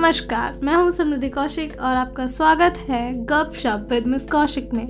नमस्कार, मैं हूँ समृद्धि कौशिक और आपका स्वागत है गप शप विद मिस कौशिक में।